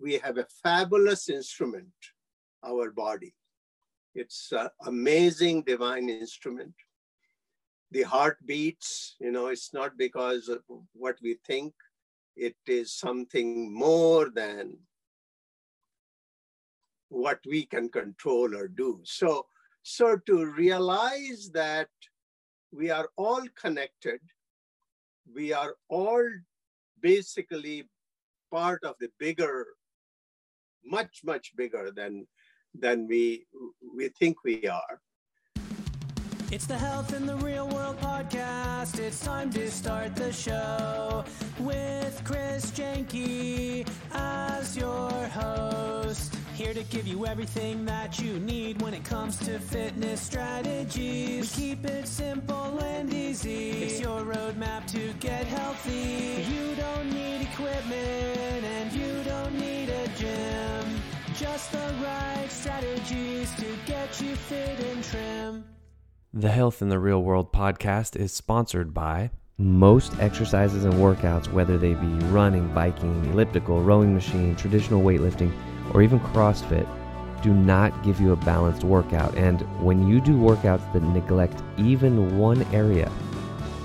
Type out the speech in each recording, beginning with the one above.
we have a fabulous instrument, our body. It's an amazing divine instrument. The heart beats, you know, it's not because of what we think, it is something more than what we can control or do. So, so to realize that we are all connected, we are all basically part of the bigger, much, much bigger than, than we, we think we are. It's the Health in the Real World podcast. It's time to start the show with Chris Jenke as your host. Here to give you everything that you need when it comes to fitness strategies. We keep it simple and easy. It's your roadmap to get healthy. You don't need equipment and you Just the right strategies to get you fit and trim. The Health in the Real World podcast is sponsored by most exercises and workouts, whether they be running, biking, elliptical, rowing machine, traditional weightlifting, or even CrossFit, do not give you a balanced workout. And when you do workouts that neglect even one area,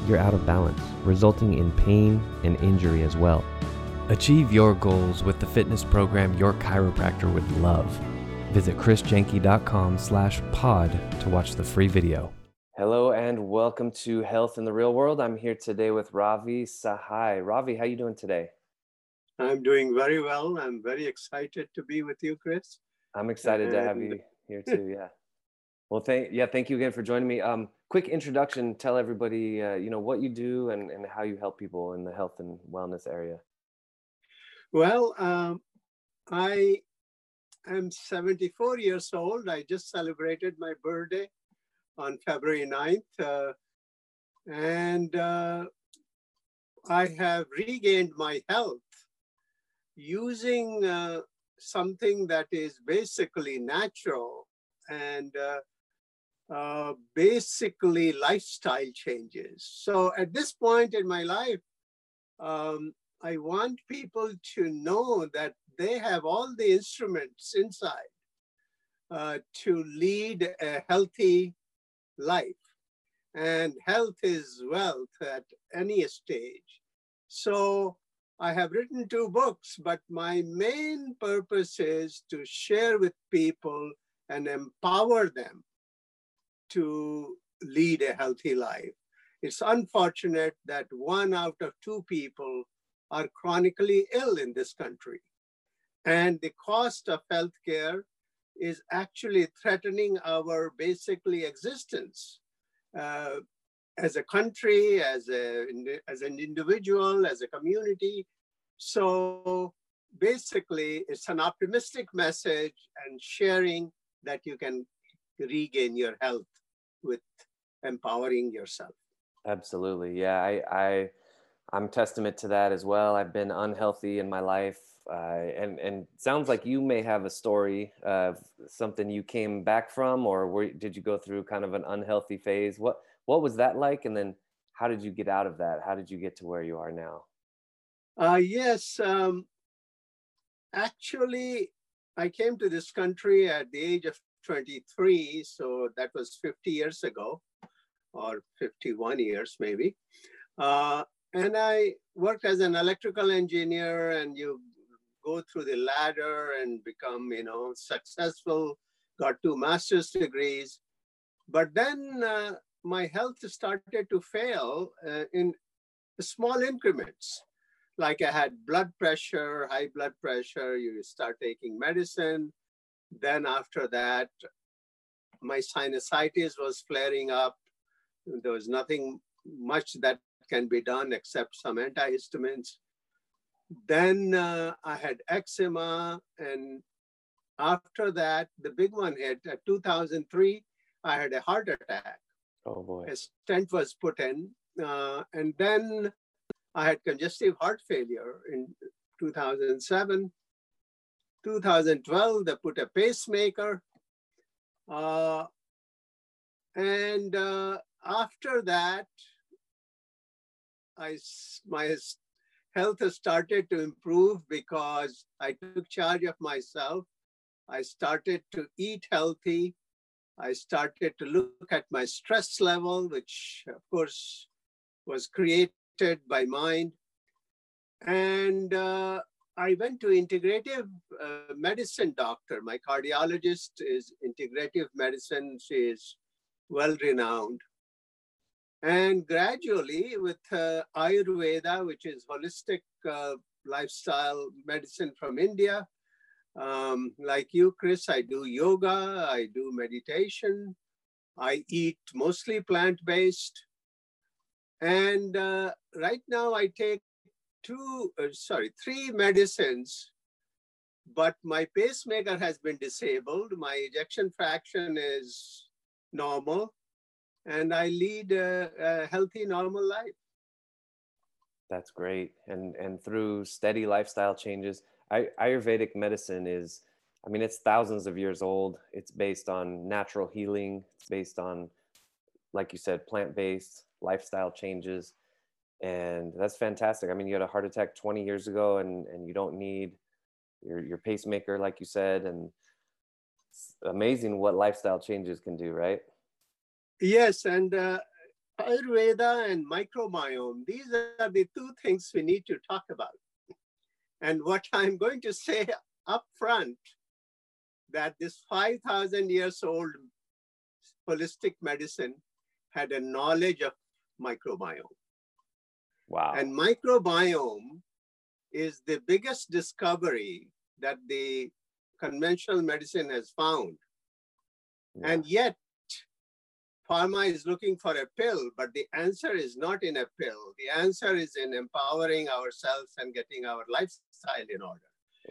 you're out of balance, resulting in pain and injury as well. Achieve your goals with the fitness program your chiropractor would love. Visit chrisjenke.com slash pod to watch the free video. Hello and welcome to Health in the Real World. I'm here today with Ravi Sahai. Ravi, how are you doing today? I'm doing very well. I'm very excited to be with you, Chris. I'm excited and... to have you here too. Yeah. Well, thank yeah, thank you again for joining me. Um, quick introduction. Tell everybody, uh, you know, what you do and, and how you help people in the health and wellness area. Well, um, I am 74 years old. I just celebrated my birthday on February 9th. Uh, and uh, I have regained my health using uh, something that is basically natural and uh, uh, basically lifestyle changes. So at this point in my life, um, I want people to know that they have all the instruments inside uh, to lead a healthy life. And health is wealth at any stage. So I have written two books, but my main purpose is to share with people and empower them to lead a healthy life. It's unfortunate that one out of two people are chronically ill in this country. And the cost of healthcare is actually threatening our basically existence uh, as a country, as, a, as an individual, as a community. So basically, it's an optimistic message and sharing that you can regain your health with empowering yourself. Absolutely. Yeah, I, I I'm testament to that as well. I've been unhealthy in my life, uh, and and sounds like you may have a story of something you came back from, or were, did you go through kind of an unhealthy phase? What what was that like, and then how did you get out of that? How did you get to where you are now? Uh, yes, um, actually, I came to this country at the age of 23, so that was 50 years ago, or 51 years maybe. Uh, and I worked as an electrical engineer and you go through the ladder and become, you know, successful, got two master's degrees. But then uh, my health started to fail uh, in small increments. Like I had blood pressure, high blood pressure, you start taking medicine. Then after that, my sinusitis was flaring up. There was nothing much that can be done except some antihistamines. Then uh, I had eczema, and after that, the big one hit. At 2003, I had a heart attack. Oh boy! A stent was put in, uh, and then I had congestive heart failure in 2007. 2012, they put a pacemaker. Uh, and uh, after that, I, my health has started to improve because I took charge of myself. I started to eat healthy. I started to look at my stress level, which of course was created by mind. And uh, I went to integrative uh, medicine doctor. My cardiologist is integrative medicine. She is well renowned. And gradually, with uh, Ayurveda, which is holistic uh, lifestyle medicine from India, um, like you, Chris, I do yoga, I do meditation, I eat mostly plant based. And uh, right now, I take two, uh, sorry, three medicines, but my pacemaker has been disabled. My ejection fraction is normal, and I lead a, a healthy, normal life. That's great. And and through steady lifestyle changes, Ayurvedic medicine is, I mean, it's thousands of years old. It's based on natural healing. It's based on, like you said, plant-based lifestyle changes and that's fantastic. I mean, you had a heart attack 20 years ago, and and you don't need your your pacemaker, like you said, and it's amazing what lifestyle changes can do, right? Yes, and uh, Ayurveda and microbiome; these are the two things we need to talk about. And what I'm going to say up front, that this 5,000 years old holistic medicine had a knowledge of microbiome Wow. And microbiome is the biggest discovery that the conventional medicine has found. Yeah. And yet, pharma is looking for a pill, but the answer is not in a pill. The answer is in empowering ourselves and getting our lifestyle in order.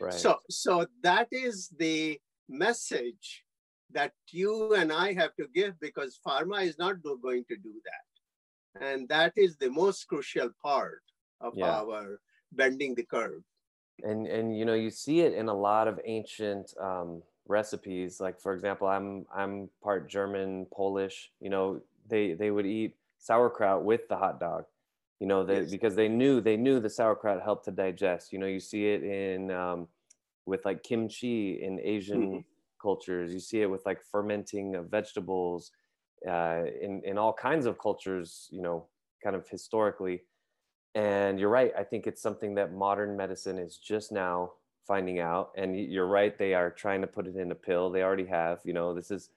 Right. So, so that is the message that you and I have to give because pharma is not going to do that. And that is the most crucial part of yeah. our bending the curve. And, and you know, you see it in a lot of ancient um, recipes. Like, for example, I'm, I'm part German, Polish, you know, they, they would eat sauerkraut with the hot dog you know they, yes. because they knew they knew the sauerkraut helped to digest you know you see it in um, with like kimchi in asian mm-hmm. cultures you see it with like fermenting of vegetables uh, in in all kinds of cultures, you know, kind of historically. And you're right. I think it's something that modern medicine is just now finding out. And you're right. They are trying to put it in a pill. They already have. You know, this is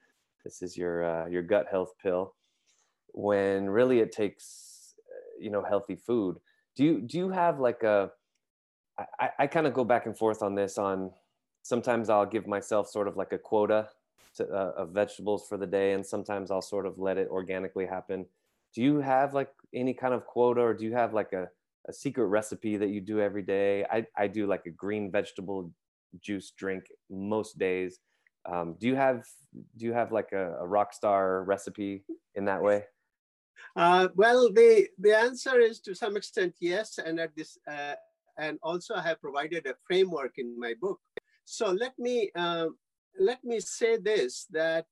this is your uh, your gut health pill. When really it takes, uh, you know, healthy food. Do you do you have like a? I, I kind of go back and forth on this. On sometimes I'll give myself sort of like a quota to, uh, of vegetables for the day and sometimes i'll sort of let it organically happen do you have like any kind of quota or do you have like a, a secret recipe that you do every day. I, I do like a green vegetable juice drink most days. Um, do you have do you have like a, a rock star recipe in that way? Uh, well the the answer is to some extent yes and at this uh, and also i have provided a framework in my book. So let me uh, let me say this, that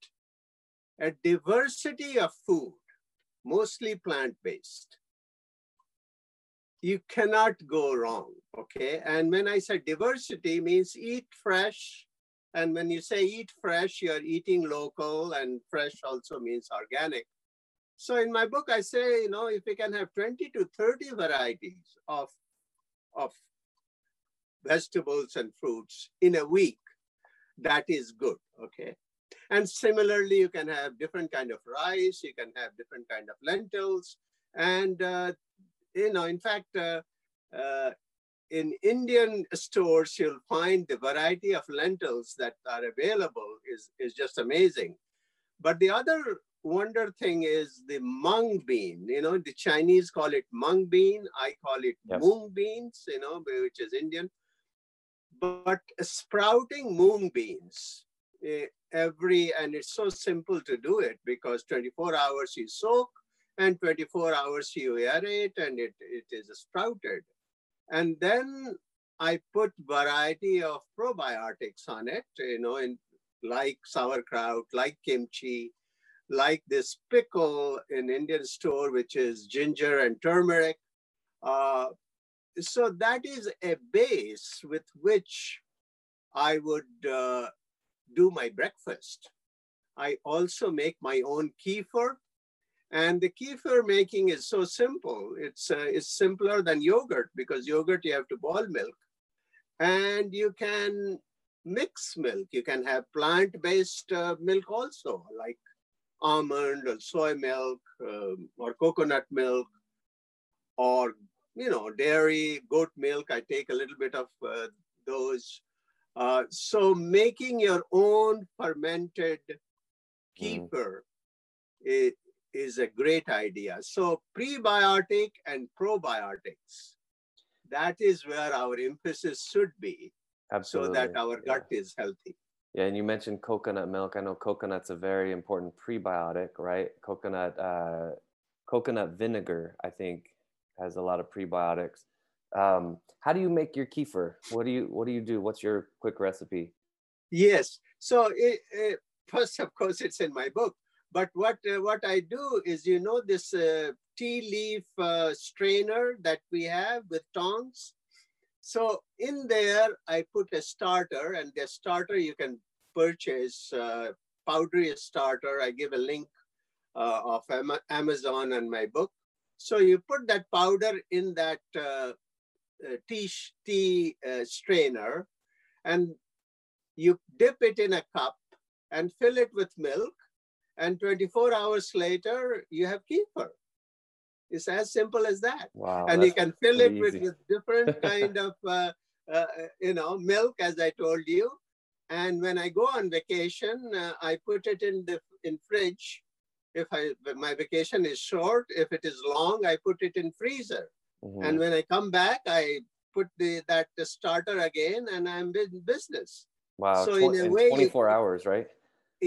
a diversity of food, mostly plant-based, you cannot go wrong, okay? And when I say diversity means eat fresh, and when you say eat fresh, you're eating local, and fresh also means organic. So in my book, I say, you know, if we can have 20 to 30 varieties of, of vegetables and fruits in a week, that is good, okay? And similarly, you can have different kind of rice, you can have different kind of lentils, and uh, you know, in fact, uh, uh, in Indian stores, you'll find the variety of lentils that are available is, is just amazing. But the other wonder thing is the mung bean. You know, the Chinese call it mung bean. I call it yes. mung beans, you know, which is Indian but sprouting mung beans eh, every, and it's so simple to do it because 24 hours you soak and 24 hours you aerate and it, it is sprouted. And then I put variety of probiotics on it, you know, in like sauerkraut, like kimchi, like this pickle in Indian store, which is ginger and turmeric. Uh, so that is a base with which I would uh, do my breakfast. I also make my own kefir. And the kefir making is so simple. It's, uh, it's simpler than yogurt because yogurt you have to boil milk. And you can mix milk. You can have plant-based uh, milk also, like almond or soy milk um, or coconut milk or you know dairy goat milk i take a little bit of uh, those uh, so making your own fermented kefir mm. Is, a great idea so prebiotic and probiotics that is where our emphasis should be Absolutely. so that our gut is healthy yeah, and you mentioned coconut milk. I know coconut's a very important prebiotic, right? Coconut, uh, coconut vinegar, I think, has a lot of prebiotics. Um, how do you make your kefir? What do you What do you do? What's your quick recipe? Yes. So it, it, first, of course, it's in my book. But what uh, what I do is, you know, this uh, tea leaf uh, strainer that we have with tongs. So in there, I put a starter, and the starter you can purchase uh, powdery starter. I give a link uh, of Amazon and my book. So you put that powder in that uh, tea, tea strainer, and you dip it in a cup and fill it with milk. And 24 hours later, you have kefir. It's as simple as that. Wow, and you can fill it with, with, different kind of, uh, uh, you know, milk, as I told you. And when I go on vacation, uh, I put it in the in fridge. If I my vacation is short, if it is long, I put it in freezer. Mm-hmm. And when I come back, I put the that the starter again, and I'm in business. Wow! So Tw- in a way, 24 hours, right?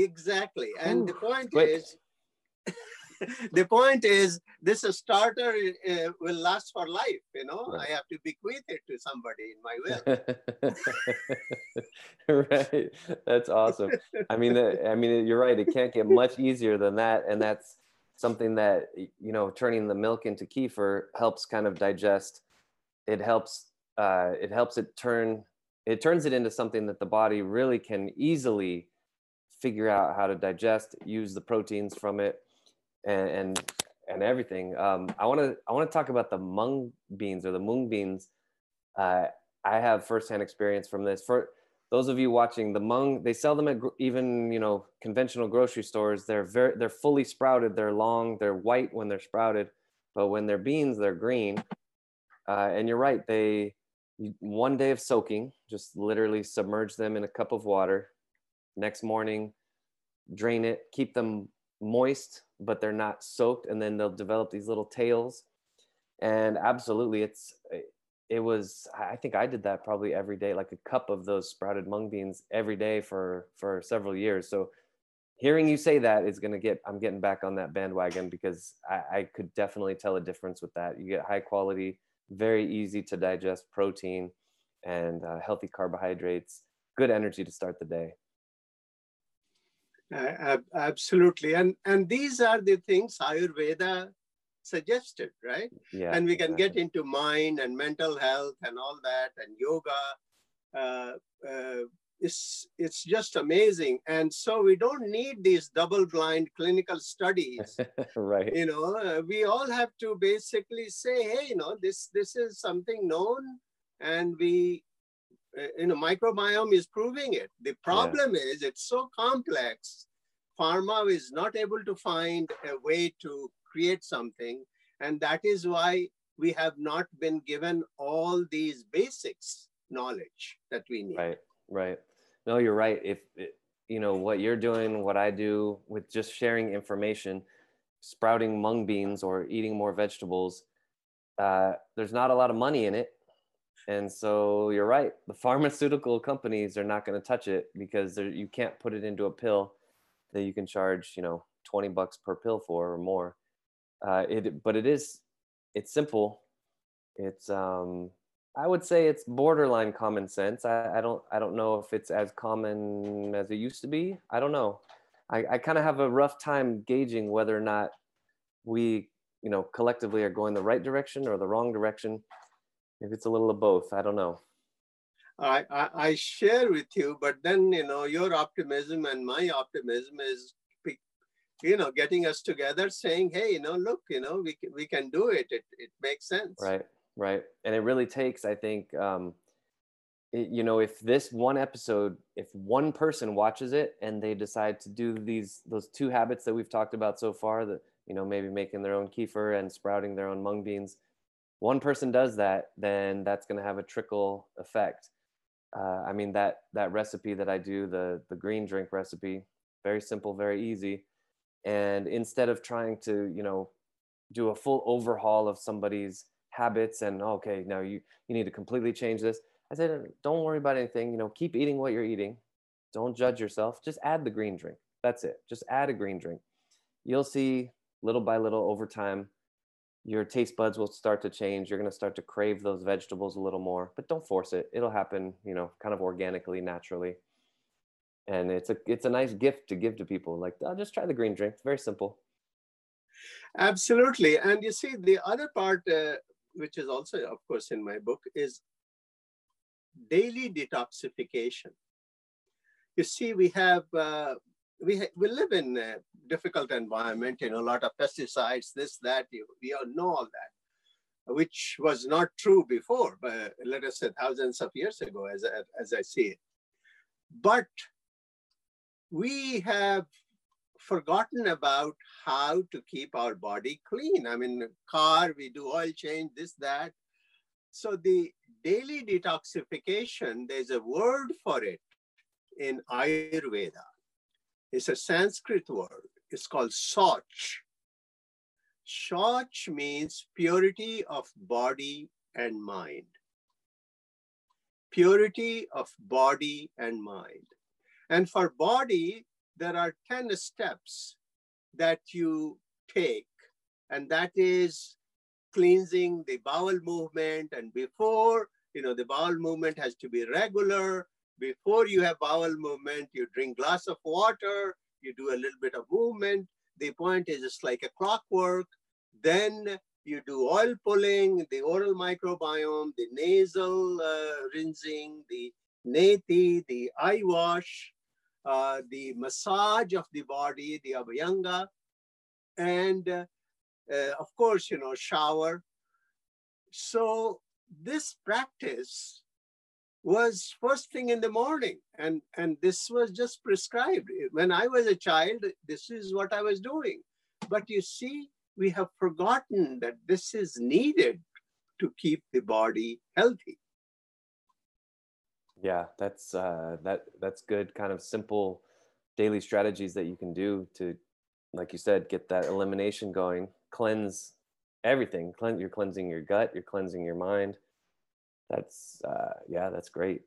Exactly. And Ooh, the point is, the point is this starter uh, will last for life you know? Right. i have to bequeath it to somebody in my will. Right. That's awesome. I mean i mean you're right. It can't get much easier than that. And that's something that you know turning the milk into kefir helps kind of digest. It helps uh, it helps it turn it turns it into something that the body really can easily figure out how to digest use the proteins from it and and, and everything. Um, I want to I want to talk about the mung beans or the mung beans. Uh, I have firsthand experience from this. For those of you watching, the mung they sell them at even you know conventional grocery stores. They're very they're fully sprouted. They're long. They're white when they're sprouted, but when they're beans, they're green. Uh, and you're right. They one day of soaking, just literally submerge them in a cup of water. Next morning, drain it, keep them moist but they're not soaked and then they'll develop these little tails. And absolutely it's it was i think i did that probably every day like a cup of those sprouted mung beans every day for for several years. So hearing you say that is going to get i'm getting back on that bandwagon because I, I could definitely tell a difference with that. You get high quality very easy to digest protein and uh, healthy carbohydrates good energy to start the day uh, absolutely. And, and these are the things Ayurveda suggested, right? Yeah, and we can exactly. get into mind and mental health and all that and yoga. Uh, uh, it's, it's just amazing. And so we don't need these double blind clinical studies. right. You know, uh, we all have to basically say, hey, you know, this, this is something known and we you know, microbiome is proving it. The problem yeah. is it's so complex. Pharma is not able to find a way to create something. And that is why we have not been given all these basics knowledge that we need. Right, right. No, you're right. If, you know, what you're doing, what I do with just sharing information, sprouting mung beans or eating more vegetables, uh, there's not a lot of money in it and so you're right. The pharmaceutical companies are not going to touch it because you can't put it into a pill that you can charge, you know, 20 bucks per pill for or more. Uh, it, but it is, it's simple. It's, um, I would say it's borderline common sense. I, I don't, I don't know if it's as common as it used to be. I don't know. I, I kind of have a rough time gauging whether or not we, you know, collectively are going the right direction or the wrong direction maybe it's a little of both. I don't know. I, I, I share with you, but then you know your optimism and my optimism is you know getting us together saying hey you know look you know we can, we can do it it, it makes sense right right and it really takes i think um it, you know if this one episode if one person watches it and they decide to do these those two habits that we've talked about so far that you know maybe making their own kefir and sprouting their own mung beans one person does that then that's going to have a trickle effect. Uh, i mean that that recipe that i do the the green drink recipe very simple very easy. And instead of trying to you know do a full overhaul of somebody's habits and okay now you you need to completely change this i said don't worry about anything you know keep eating what you're eating. Don't judge yourself. Just add the green drink. That's it. Just add a green drink. You'll see little by little over time your taste buds will start to change you're going to start to crave those vegetables a little more but don't force it it'll happen you know kind of organically naturally. And it's a it's a nice gift to give to people like i'll just try the green drink it's very simple. Absolutely and you see the other part uh, which is also of course in my book is daily detoxification. You see we have uh, we we live in a difficult environment you know a lot of pesticides this that you, we all know all that which was not true before but let us say thousands of years ago as, as i see it but we have forgotten about how to keep our body clean. I mean, car, we do oil change, this, that. So the daily detoxification, there's a word for it in Ayurveda. It's a Sanskrit word. It's called Soch. Soch means purity of body and mind. Purity of body and mind. And for body, there are 10 steps that you take, and that is cleansing the bowel movement. And before, you know, the bowel movement has to be regular. Before you have bowel movement, you drink glass of water, you do a little bit of movement. The point is it's like a clockwork. Then you do oil pulling, the oral microbiome, the nasal uh, rinsing, the neti, the eye wash, uh, the massage of the body, the abhyanga, and uh, uh, of course, you know, shower. So this practice was first thing in the morning. And and this was just prescribed. When i was a child this is what i was doing. But you see we have forgotten that this is needed to keep the body healthy. Yeah that's uh that that's good kind of simple daily strategies that you can do to like you said get that elimination going. Cleanse everything. Cleanse you're cleansing your gut you're cleansing your mind that's uh yeah that's great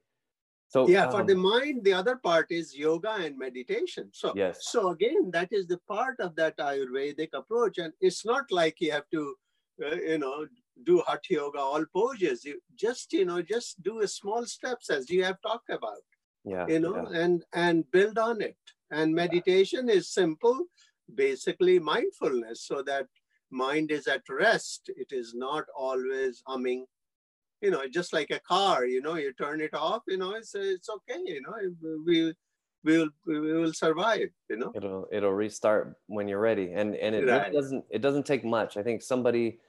so yeah um, for the mind the other part is yoga and meditation so yes so again that is the part of that ayurvedic approach and it's not like you have to uh, you know do hatha yoga, all poses. You just, you know, just do a small steps as you have talked about. Yeah. You know, yeah. and and build on it. And meditation yeah. is simple, basically mindfulness, so that mind is at rest. It is not always humming. You know, just like a car. You know, you turn it off. You know, it's it's okay. You know, we we will we will survive you know it'll it'll restart when you're ready and and it right. really doesn't it doesn't take much i think somebody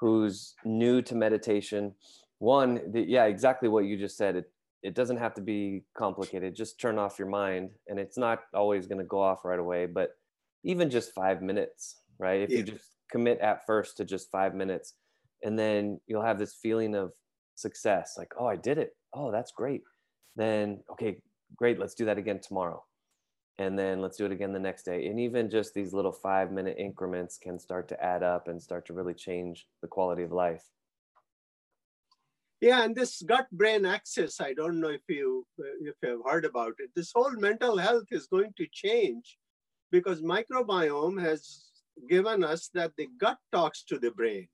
who's new to meditation one the, yeah exactly what you just said it it doesn't have to be complicated just turn off your mind and it's not always going to go off right away but even just five minutes right if yeah. you just commit at first to just five minutes and then you'll have this feeling of success like oh i did it. Oh that's great. Then okay great let's do that again tomorrow. And then let's do it again the next day. And even just these little five minute increments can start to add up and start to really change the quality of life. Yeah and this gut brain axis i don't know if you if you have heard about it this whole mental health is going to change because microbiome has given us that the gut talks to the brain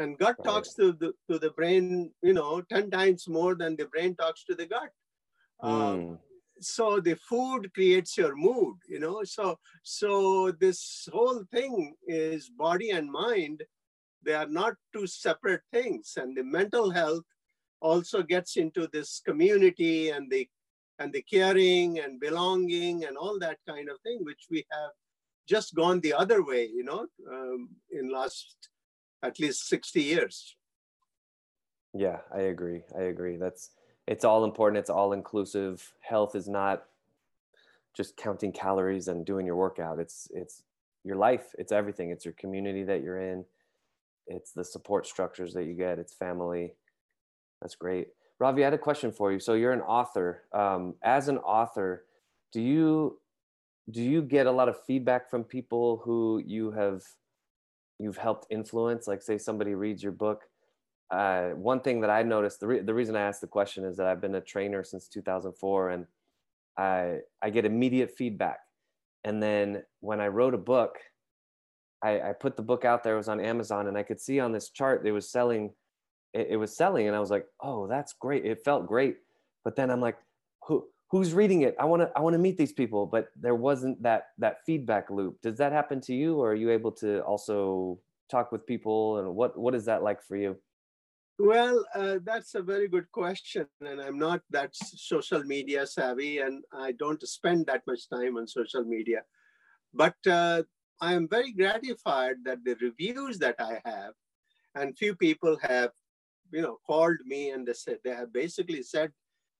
and gut right. talks to the to the brain you know 10 times more than the brain talks to the gut mm. um, so the food creates your mood you know so so this whole thing is body and mind they are not two separate things and the mental health also gets into this community and the and the caring and belonging and all that kind of thing, which we have just gone the other way, you know, um, in last at least 60 years. Yeah, I agree. I agree. That's it's all important. It's all inclusive. Health is not just counting calories and doing your workout. It's it's your life. It's everything. It's your community that you're in. It's the support structures that you get. It's family. That's great. Ravi, I had a question for you. So you're an author. Um, as an author, do you do you get a lot of feedback from people who you have you've helped influence? Like, say somebody reads your book. Uh, one thing that I noticed, the, re- the reason I asked the question is that I've been a trainer since 2004, and I I get immediate feedback. And then when I wrote a book, I, I put the book out there. It was on Amazon, and I could see on this chart it was selling it, it was selling and i was like oh that's great it felt great but then i'm like who who's reading it? I want to i want to meet these people but there wasn't that that feedback loop. Does that happen to you or are you able to also talk with people and what what is that like for you? Well uh, that's a very good question and i'm not that social media savvy and i don't spend that much time on social media. But uh, i am very gratified that the reviews that i have and few people have you know, called me and they said they have basically said,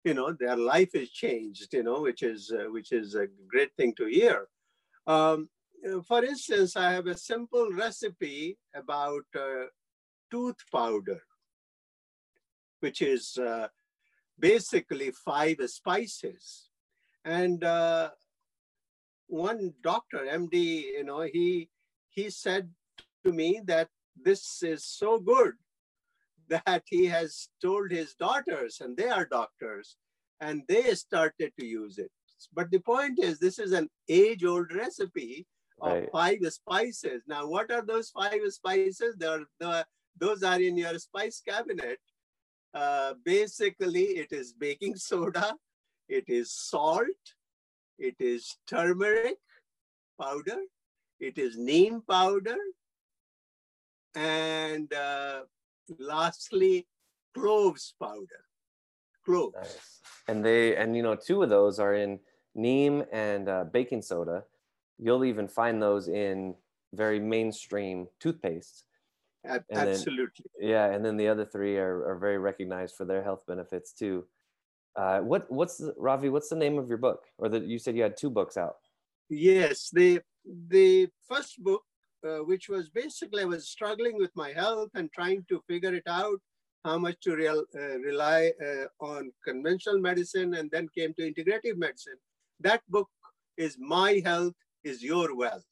you know, their life is changed, you know, which is uh, which is a great thing to hear. Um, for instance, I have a simple recipe about uh, tooth powder, which is uh, basically five spices. And uh, one doctor, MD, you know, he he said to me that this is so good that he has told his daughters, and they are doctors, and they started to use it. But the point is, this is an age old recipe of right. five spices. Now, what are those five spices? Are, the, those are in your spice cabinet. Uh, basically, it is baking soda, it is salt, it is turmeric powder, it is neem powder, and uh, lastly, cloves powder. Cloves. Nice. And they and you know two of those are in neem and uh, baking soda. You'll even find those in very mainstream toothpaste. absolutely. Then, yeah, and then the other three are, are very recognized for their health benefits too. Uh, what what's the, Ravi? What's the name of your book? Or that you said you had two books out? Yes, the the first book uh, which was basically I was struggling with my health and trying to figure it out how much to real, uh, rely uh, on conventional medicine and then came to integrative medicine. That book is My Health is Your Wealth.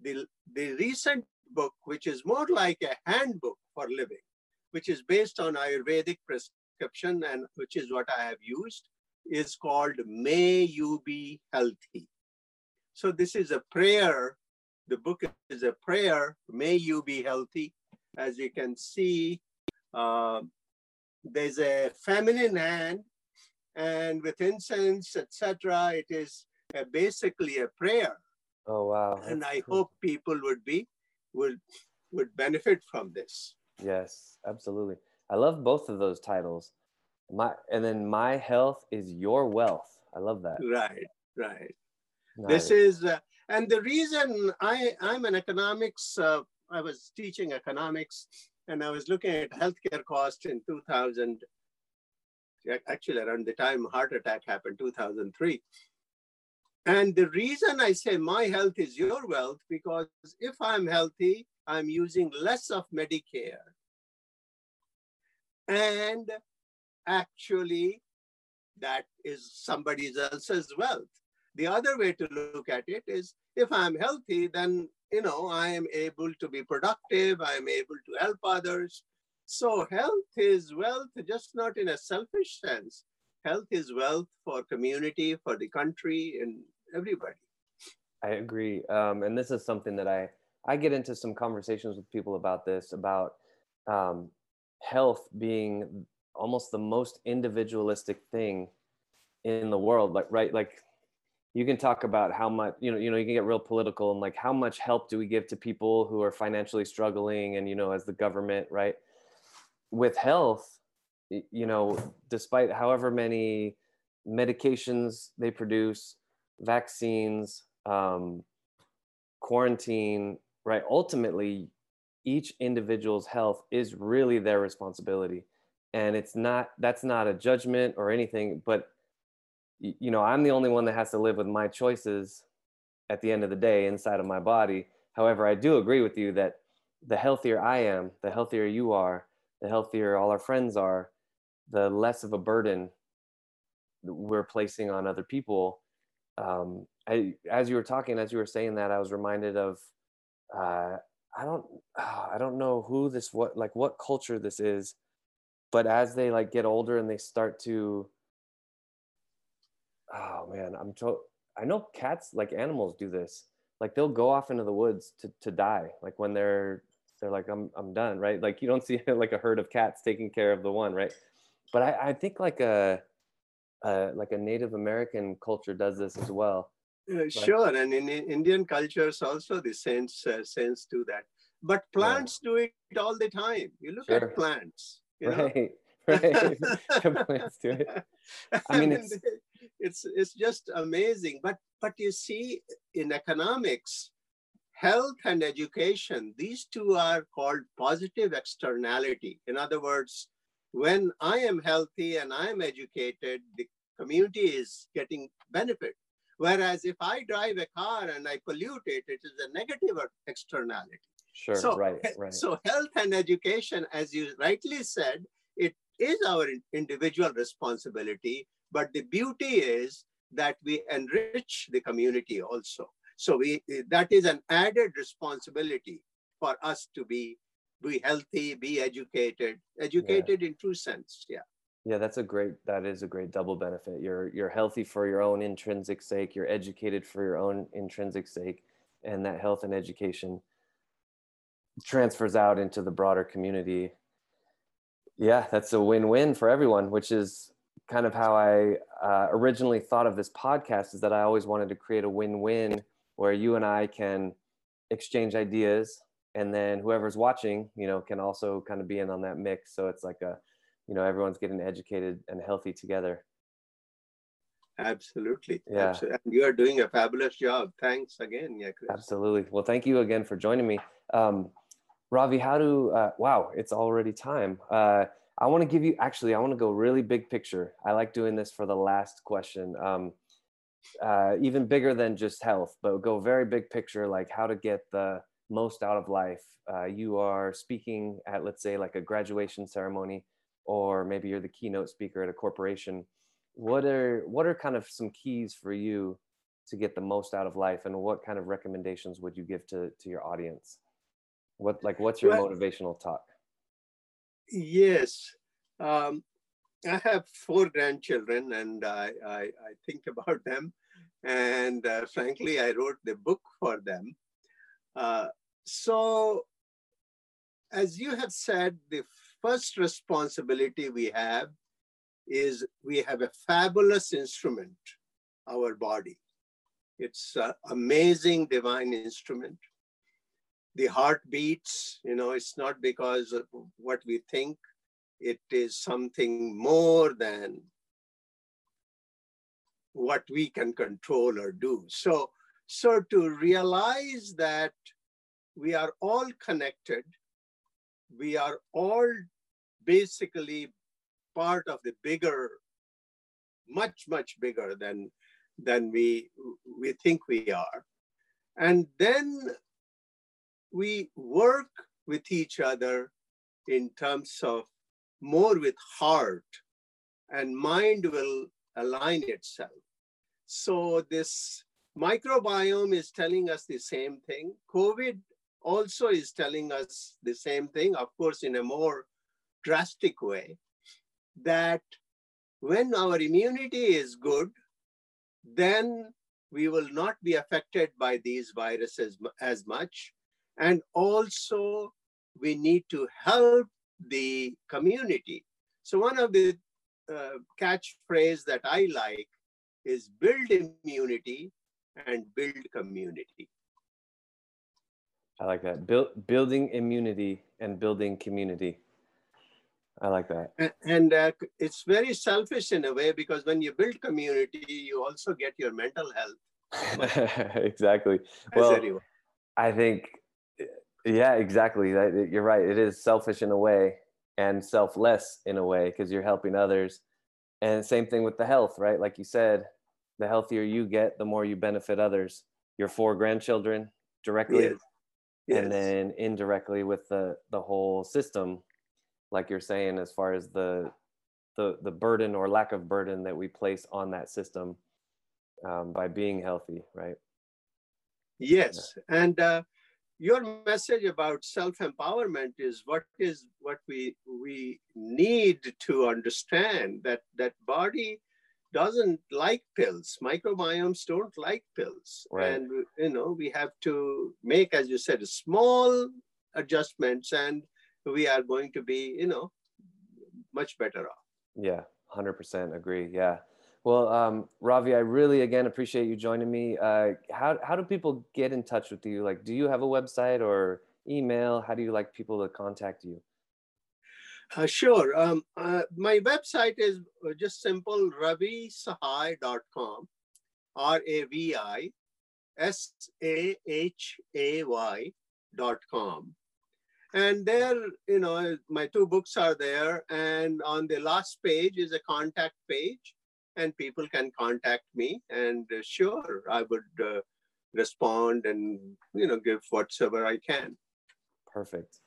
The, the recent book, which is more like a handbook for living, which is based on Ayurvedic prescription and which is what I have used, is called May You Be Healthy. So this is a prayer the book is a prayer. May you be healthy. As you can see, uh, there's a feminine hand, and with incense, etc., it is a, basically a prayer. Oh wow! That's and I cool. hope people would be would would benefit from this. Yes, absolutely. I love both of those titles. My and then my health is your wealth. I love that. Right, right. Nice. This is uh, and the reason I, I'm an economics, uh, I was teaching economics and I was looking at healthcare costs in 2000, actually around the time heart attack happened, 2003. And the reason I say my health is your wealth, because if I'm healthy, I'm using less of Medicare. And actually, that is somebody else's wealth. The other way to look at it is if I'm healthy, then you know I am able to be productive, I am able to help others. So health is wealth, just not in a selfish sense. Health is wealth for community, for the country, and everybody. I agree, um, and this is something that I I get into some conversations with people about this about um, health being almost the most individualistic thing in the world like right like you can talk about how much you know you know you can get real political and like how much help do we give to people who are financially struggling and you know as the government right with health you know, despite however many medications they produce, vaccines, um, quarantine, right? Ultimately, each individual's health is really their responsibility. And it's not, that's not a judgment or anything, but you know, I'm the only one that has to live with my choices at the end of the day inside of my body. However, I do agree with you that the healthier I am, the healthier you are, the healthier all our friends are, the less of a burden we're placing on other people. Um, I, as you were talking, as you were saying that, I was reminded of, uh, I don't, uh, I don't know who this, what, like what culture this is, but as they like get older and they start to, oh man, I'm told, I know cats, like animals do this. Like they'll go off into the woods to, to die. Like when they're, they're like, I'm, I'm done. Right. Like you don't see like a herd of cats taking care of the one. Right. But I, I think like a, uh, like a Native American culture does this as well. Uh, sure, and in, in, Indian cultures also the saints uh, saints do that. But plants yeah. do it all the time. You look sure. at plants. right, right. plants do it. I mean, it's... it's it's just amazing. But but you see, in economics, health and education, these two are called positive externality. In other words, when I am healthy and I am educated, the community is getting benefit. Whereas if I drive a car and I pollute it, it is a negative externality. Sure, so, right, right. So health and education, as you rightly said, it is our individual responsibility, but the beauty is that we enrich the community also. So we that is an added responsibility for us to be be healthy, be educated, educated yeah. in true sense. Yeah. Yeah, that's a great that is a great double benefit. You're you're healthy for your own intrinsic sake, you're educated for your own intrinsic sake, and that health and education transfers out into the broader community. Yeah, that's a win-win for everyone, which is kind of how I uh, originally thought of this podcast is that I always wanted to create a win-win where you and I can exchange ideas and then whoever's watching, you know, can also kind of be in on that mix. So it's like a you know everyone's getting educated and healthy together absolutely yeah absolutely. And you are doing a fabulous job thanks again yeah Chris. absolutely well thank you again for joining me um, ravi how do uh, wow it's already time uh, i want to give you actually i want to go really big picture. I like doing this for the last question um, uh, even bigger than just health but go very big picture like how to get the most out of life. Uh, you are speaking at let's say like a graduation ceremony or maybe you're the keynote speaker at a corporation. What are what are kind of some keys for you to get the most out of life and what kind of recommendations would you give to to your audience? What like what's your motivational talk yes um, i have four grandchildren and I, I, I think about them and uh, frankly i wrote the book for them uh, so as you have said the first responsibility we have is we have a fabulous instrument, our body. It's an amazing divine instrument. The heart beats, you know, it's not because of what we think, it is something more than what we can control or do. So, so to realize that we are all connected, we are all basically part of the bigger, much, much bigger than, than we, we think we are. And then we work with each other in terms of more with heart and mind will align itself. So this microbiome is telling us the same thing. COVID also is telling us the same thing, of course, in a more drastic way that when our immunity is good, then we will not be affected by these viruses as much. And also, we need to help the community. So, one of the uh, catchphrase that I like is build immunity and build community. I like that. Build, building immunity and building community. I like that. A- And uh, it's very selfish in a way because when you build community, you also get your mental health. exactly. Well. I think, yeah, exactly. That- You're right. It is selfish in a way and selfless in a way because you're helping others. And same thing with the health, right? Like you said, the healthier you get, the more you benefit others. Your four grandchildren directly, Yes. Yes. and then indirectly with the the whole system, like you're saying, as far as the the the burden or lack of burden that we place on that system um, by being healthy, right? Yes, and uh, your message about self-empowerment is what is what we we need to understand that that body doesn't like pills. Microbiomes don't like pills, Right. and you know we have to make, as you said, small adjustments, and we are going to be, you know, much better off. Yeah, hundred percent agree. Yeah. Well, um, Ravi, I really again appreciate you joining me. Uh, how how do people get in touch with you? Like, do you have a website or email? How do you like people to contact you? Uh, sure. Um, uh, my website is uh, just simple ravisahay.com, R A V I S A H A Y dot com. And there, you know, my two books are there. And on the last page is a contact page, and people can contact me. And uh, sure, I would uh, respond and, you know, give whatsoever I can. Perfect.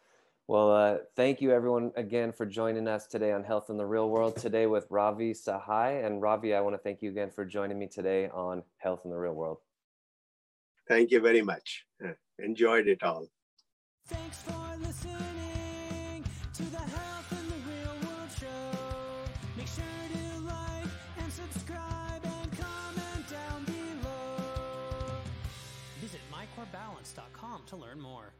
Well, uh, thank you everyone again for joining us today on Health in the Real World. Today with Ravi Sahay and Ravi, I want to thank you again for joining me today on Health in the Real World. Thank you very much. Uh, Enjoyed it all. To learn more.